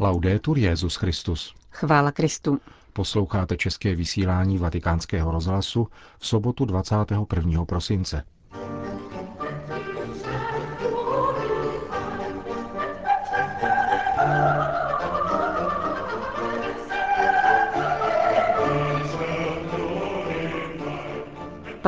Laudetur Jezus Christus. Chvála Kristu. Posloucháte české vysílání Vatikánského rozhlasu v sobotu 21. prosince.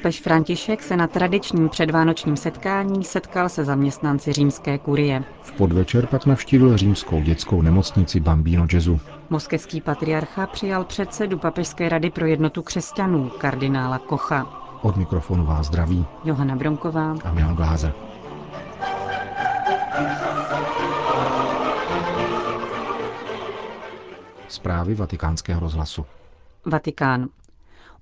Papež František se na tradičním předvánočním setkání setkal se zaměstnanci římské kurie. V podvečer pak navštívil římskou dětskou nemocnici Bambino Gesù. Moskevský patriarcha přijal předsedu Papežské rady pro jednotu křesťanů, kardinála Kocha. Od mikrofonu vás zdraví Johana Bronková a Milan Glázer. Zprávy vatikánského rozhlasu. Vatikán.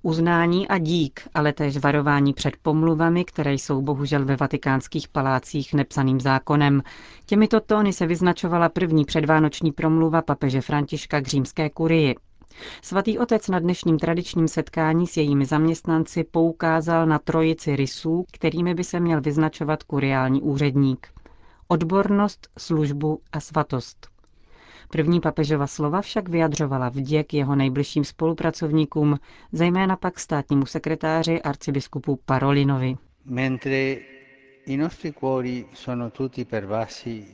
Uznání a dík, ale též varování před pomluvami, které jsou bohužel ve vatikánských palácích nepsaným zákonem. Těmito tóny se vyznačovala první předvánoční promluva papeže Františka k římské kurii. Svatý otec na dnešním tradičním setkání s jejími zaměstnanci poukázal na trojici rysů, kterými by se měl vyznačovat kuriální úředník. Odbornost, službu a svatost. První papežova slova však vyjadřovala vděk jeho nejbližším spolupracovníkům, zejména pak státnímu sekretáři arcibiskupu Parolinovi.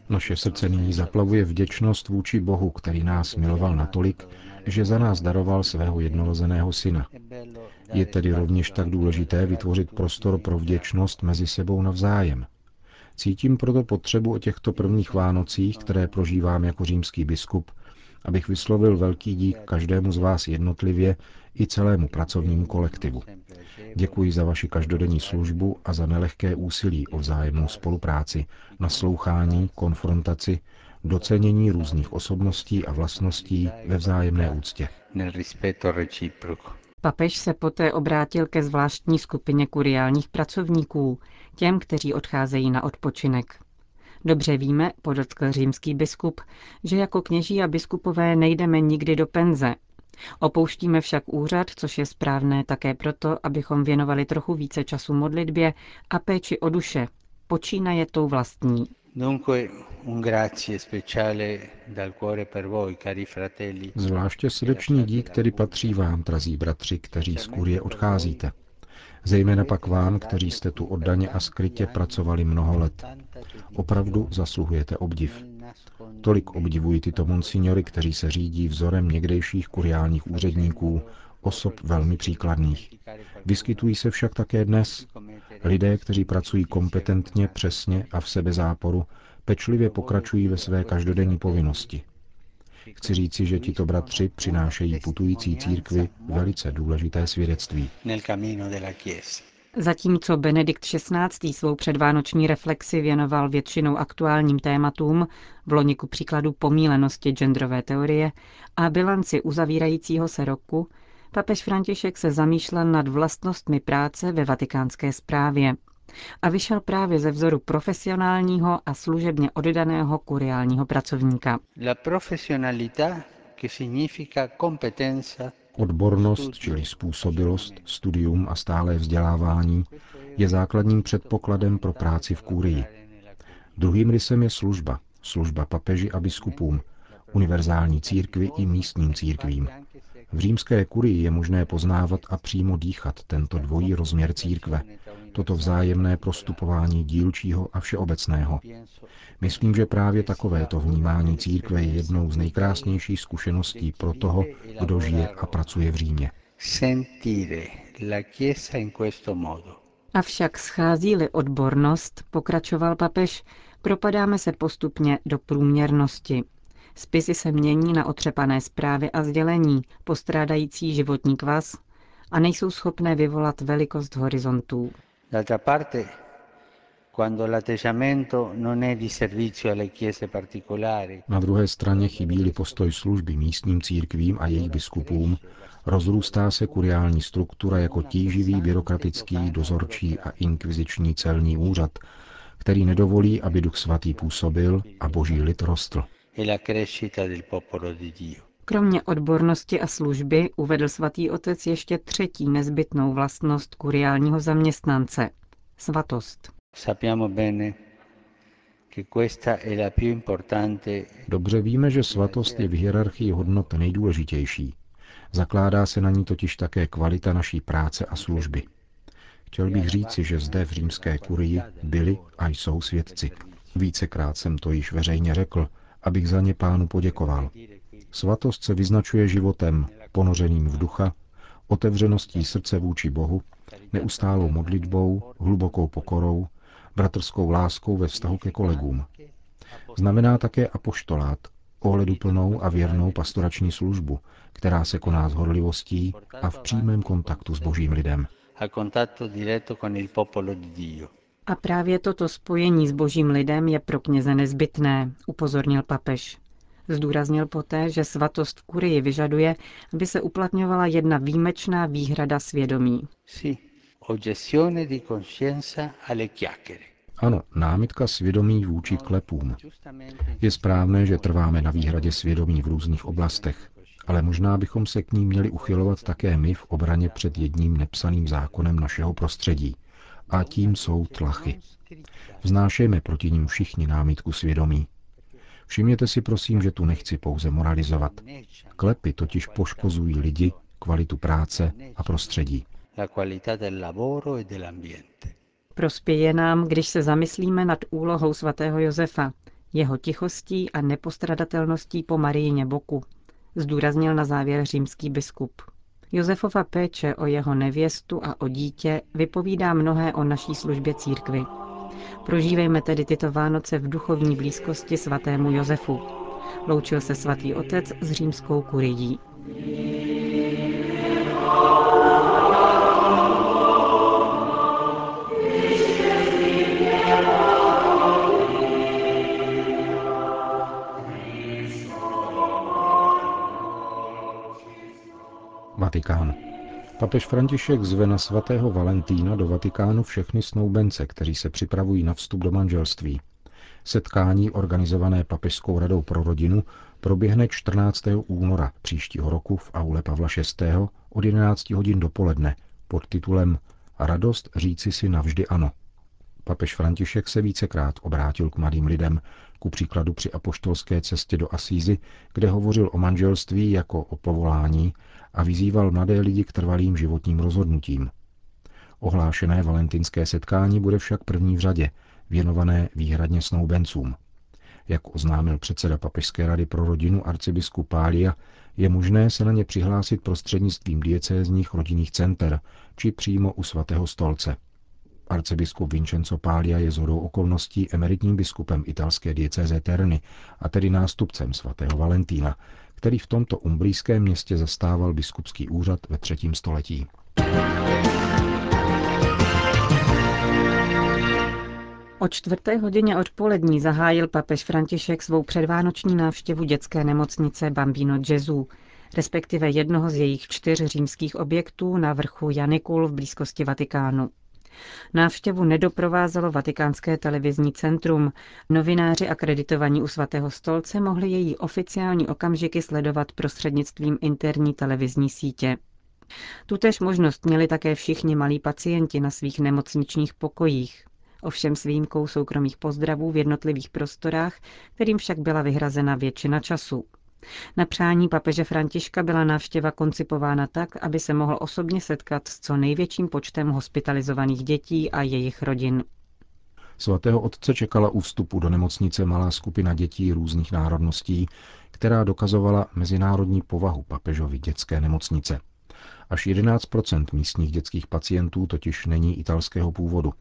Naše srdce nyní zaplavuje vděčnost vůči Bohu, který nás miloval natolik, že za nás daroval svého jednorozeného syna. Je tedy rovněž tak důležité vytvořit prostor pro vděčnost mezi sebou navzájem. Cítím proto potřebu o těchto prvních Vánocích, které prožívám jako římský biskup, abych vyslovil velký dík každému z vás jednotlivě i celému pracovnímu kolektivu. Děkuji za vaši každodenní službu a za nelehké úsilí o vzájemnou spolupráci, naslouchání, konfrontaci, docenění různých osobností a vlastností ve vzájemné úctě. Papež se poté obrátil ke zvláštní skupině kuriálních pracovníků, těm, kteří odcházejí na odpočinek. Dobře víme, podotkl římský biskup, že jako kněží a biskupové nejdeme nikdy do penze. Opouštíme však úřad, což je správné také proto, abychom věnovali trochu více času modlitbě a péči o duše, počínaje tou vlastní. Zvláště srdečný dík, který patří vám, drazí bratři, kteří z kurie odcházíte. Zejména pak vám, kteří jste tu oddaně a skrytě pracovali mnoho let. Opravdu zasluhujete obdiv. Tolik obdivují tyto monsignory, kteří se řídí vzorem někdejších kuriálních úředníků, osob velmi příkladných. Vyskytují se však také dnes. Lidé, kteří pracují kompetentně, přesně a v sebezáporu, pečlivě pokračují ve své každodenní povinnosti. Chci říci, že tito bratři přinášejí putující církvi velice důležité svědectví. Zatímco Benedikt XVI. svou předvánoční reflexi věnoval většinou aktuálním tématům, v loni ku příkladu pomílenosti genderové teorie a bilanci uzavírajícího se roku, papež František se zamýšlel nad vlastnostmi práce ve vatikánské správě a vyšel právě ze vzoru profesionálního a služebně oddaného kuriálního pracovníka. Odbornost, čili způsobilost, studium a stále vzdělávání je základním předpokladem pro práci v kurii. Druhým rysem je služba, služba papeži a biskupům, univerzální církvi i místním církvím. V římské kurii je možné poznávat a přímo dýchat tento dvojí rozměr církve, toto vzájemné prostupování dílčího a všeobecného. Myslím, že právě takovéto vnímání církve je jednou z nejkrásnějších zkušeností pro toho, kdo žije a pracuje v Římě. Avšak schází-li odbornost, pokračoval papež, propadáme se postupně do průměrnosti. Spisy se mění na otřepané zprávy a sdělení, postrádající životní kvas a nejsou schopné vyvolat velikost horizontů. D'altra parte, na druhé straně chybí-li postoj služby místním církvím a jejich biskupům, rozrůstá se kuriální struktura jako tíživý byrokratický, dozorčí a inkviziční celní úřad, který nedovolí, aby Duch Svatý působil a boží lid rostl. Kromě odbornosti a služby uvedl svatý otec ještě třetí nezbytnou vlastnost kuriálního zaměstnance – svatost. Dobře víme, že svatost je v hierarchii hodnot nejdůležitější. Zakládá se na ní totiž také kvalita naší práce a služby. Chtěl bych říci, že zde v římské kurii byli a jsou svědci. Vícekrát jsem to již veřejně řekl, abych za ně pánu poděkoval. Svatost se vyznačuje životem, ponořeným v ducha, otevřeností srdce vůči Bohu, neustálou modlitbou, hlubokou pokorou, bratrskou láskou ve vztahu ke kolegům. Znamená také apoštolát, ohleduplnou a věrnou pastorační službu, která se koná s horlivostí a v přímém kontaktu s božím lidem. A právě toto spojení s božím lidem je pro kněze nezbytné, upozornil papež. Zdůraznil poté, že svatost v kurii vyžaduje, aby se uplatňovala jedna výjimečná výhrada svědomí. Ano, námitka svědomí vůči klepům. Je správné, že trváme na výhradě svědomí v různých oblastech, ale možná bychom se k ní měli uchylovat také my v obraně před jedním nepsaným zákonem našeho prostředí. A tím jsou tlachy. Vznášejme proti ním všichni námitku svědomí. Všimněte si prosím, že tu nechci pouze moralizovat. Klepy totiž poškozují lidi, kvalitu práce a prostředí. Prospěje nám, když se zamyslíme nad úlohou svatého Josefa, jeho tichostí a nepostradatelností po Marijině boku, zdůraznil na závěr římský biskup. Josefova péče o jeho nevěstu a o dítě vypovídá mnohé o naší službě církvy. Prožívejme tedy tyto Vánoce v duchovní blízkosti svatému Josefu. Loučil se svatý otec s římskou kurií. Vatikán. Papež František zve na svatého Valentína do Vatikánu všechny snoubence, kteří se připravují na vstup do manželství. Setkání organizované Papežskou radou pro rodinu proběhne 14. února příštího roku v aule Pavla VI. od 11 hodin dopoledne pod titulem Radost říci si navždy ano. Papež František se vícekrát obrátil k mladým lidem, ku příkladu při apoštolské cestě do Asízy, kde hovořil o manželství jako o povolání a vyzýval mladé lidi k trvalým životním rozhodnutím. Ohlášené valentinské setkání bude však první v řadě, věnované výhradně snoubencům. Jak oznámil předseda Papežské rady pro rodinu arcibiskup Pália, je možné se na ně přihlásit prostřednictvím diecézních rodinných center či přímo u svatého stolce. Arcibiskup Vincenzo Pália je zhodou okolností emeritním biskupem italské diecéze Terny a tedy nástupcem svatého Valentína, který v tomto umbrijském městě zastával biskupský úřad ve třetím století. O čtvrté hodině odpolední zahájil papež František svou předvánoční návštěvu dětské nemocnice Bambino Gesù, respektive jednoho z jejich čtyř římských objektů na vrchu Janikul v blízkosti Vatikánu. Návštěvu nedoprovázelo vatikánské televizní centrum. Novináři akreditovaní u svatého stolce mohli její oficiální okamžiky sledovat prostřednictvím interní televizní sítě. Tutež možnost měli také všichni malí pacienti na svých nemocničních pokojích. Ovšem s výjimkou soukromých pozdravů v jednotlivých prostorách, kterým však byla vyhrazena většina času. Na přání papeže Františka byla návštěva koncipována tak, aby se mohl osobně setkat s co největším počtem hospitalizovaných dětí a jejich rodin. Svatého otce čekala u vstupu do nemocnice malá skupina dětí různých národností, která dokazovala mezinárodní povahu papežovy dětské nemocnice. Až 11% místních dětských pacientů totiž není italského původu.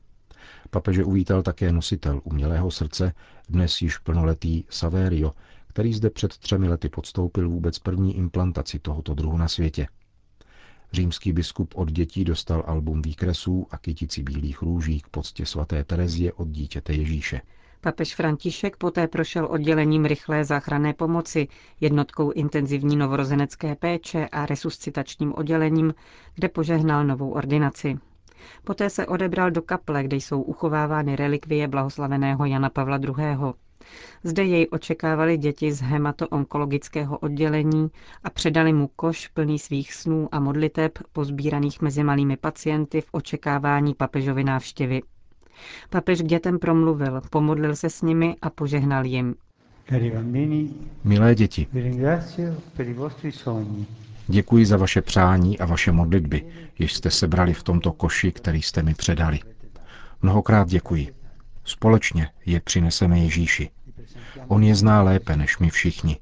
Papeže uvítal také nositel umělého srdce, dnes již plnoletý Saverio, který zde před třemi lety podstoupil vůbec první implantaci tohoto druhu na světě. Římský biskup od dětí dostal album výkresů a kytici bílých růží k poctě svaté Terezie od dítěte Ježíše. Papež František poté prošel oddělením rychlé záchranné pomoci, jednotkou intenzivní novorozenecké péče a resuscitačním oddělením, kde požehnal novou ordinaci. Poté se odebral do kaple, kde jsou uchovávány relikvie blahoslaveného Jana Pavla II. Zde jej očekávali děti z hematoonkologického oddělení a předali mu koš plný svých snů a modliteb pozbíraných mezi malými pacienty v očekávání papežovy návštěvy. Papež k dětem promluvil, pomodlil se s nimi a požehnal jim. Milé děti, děkuji za vaše přání a vaše modlitby, jež jste sebrali v tomto koši, který jste mi předali. Mnohokrát děkuji. Společně je přineseme Ježíši. On je zná lépe než my všichni.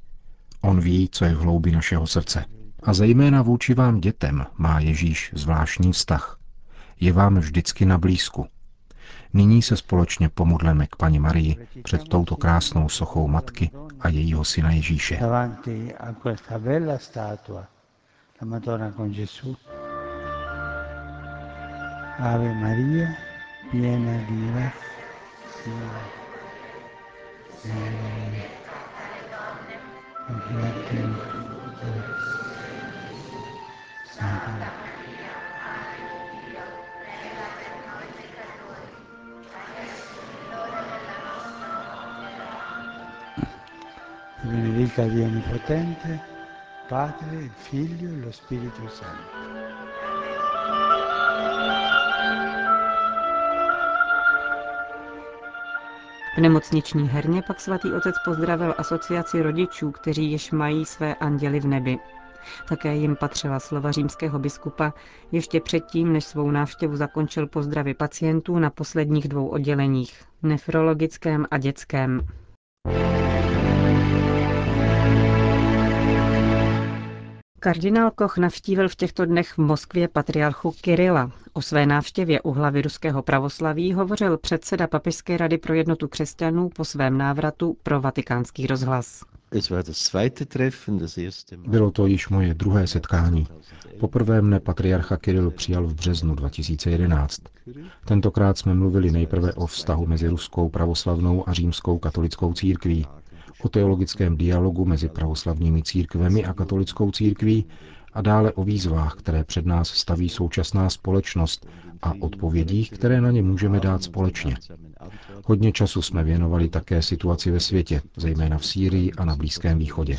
On ví, co je v hloubi našeho srdce. A zejména vůči vám dětem má Ježíš zvláštní vztah. Je vám vždycky na blízku. Nyní se společně pomodleme k paní Marii před touto krásnou sochou matky a jejího syna Ježíše. Ave Maria, piena di grazia, benedica Dio Onnipotente, Padre, Figlio e lo Spirito Santo. V nemocniční herně pak svatý otec pozdravil asociaci rodičů, kteří již mají své anděly v nebi. Také jim patřila slova římského biskupa ještě předtím, než svou návštěvu zakončil pozdravy pacientů na posledních dvou odděleních, nefrologickém a dětském. Kardinál Koch navštívil v těchto dnech v Moskvě patriarchu Kirila. O své návštěvě u hlavy ruského pravoslaví hovořil předseda Papežské rady pro jednotu křesťanů po svém návratu pro vatikánský rozhlas. Bylo to již moje druhé setkání. Poprvé mne patriarcha Kiril přijal v březnu 2011. Tentokrát jsme mluvili nejprve o vztahu mezi ruskou pravoslavnou a římskou katolickou církví, o teologickém dialogu mezi pravoslavními církvemi a katolickou církví a dále o výzvách, které před nás staví současná společnost a odpovědích, které na ně můžeme dát společně. Hodně času jsme věnovali také situaci ve světě, zejména v Sýrii a na Blízkém východě.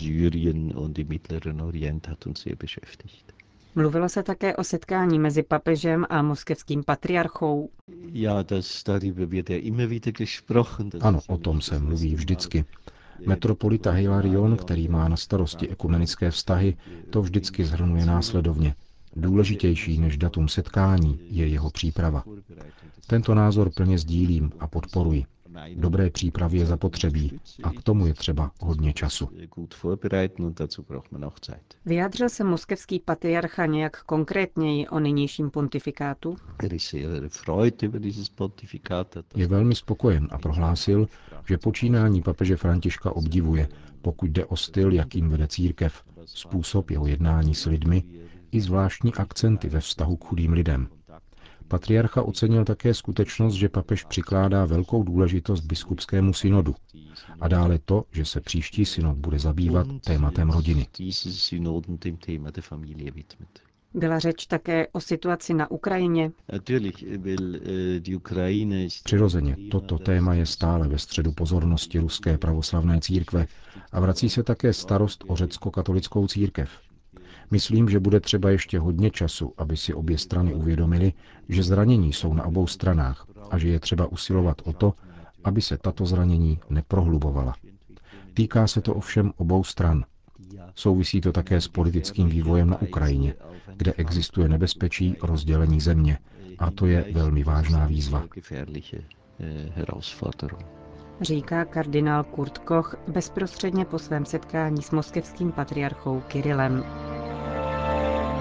Mluvilo se také o setkání mezi papežem a moskevským patriarchou. Ano, o tom se mluví vždycky. Metropolita Hilarion, který má na starosti ekumenické vztahy, to vždycky zhrnuje následovně. Důležitější než datum setkání je jeho příprava. Tento názor plně sdílím a podporuji. Dobré přípravy je zapotřebí a k tomu je třeba hodně času. Vyjádřil se moskevský patriarcha nějak konkrétněji o nynějším pontifikátu? Je velmi spokojen a prohlásil, že počínání papeže Františka obdivuje, pokud jde o styl, jakým vede církev, způsob jeho jednání s lidmi i zvláštní akcenty ve vztahu k chudým lidem. Patriarcha ocenil také skutečnost, že papež přikládá velkou důležitost biskupskému synodu a dále to, že se příští synod bude zabývat tématem rodiny. Byla řeč také o situaci na Ukrajině. Přirozeně, toto téma je stále ve středu pozornosti ruské pravoslavné církve a vrací se také starost o řecko-katolickou církev. Myslím, že bude třeba ještě hodně času, aby si obě strany uvědomili, že zranění jsou na obou stranách a že je třeba usilovat o to, aby se tato zranění neprohlubovala. Týká se to ovšem obou stran. Souvisí to také s politickým vývojem na Ukrajině, kde existuje nebezpečí rozdělení země. A to je velmi vážná výzva. Říká kardinál Kurt Koch bezprostředně po svém setkání s moskevským patriarchou Kirilem.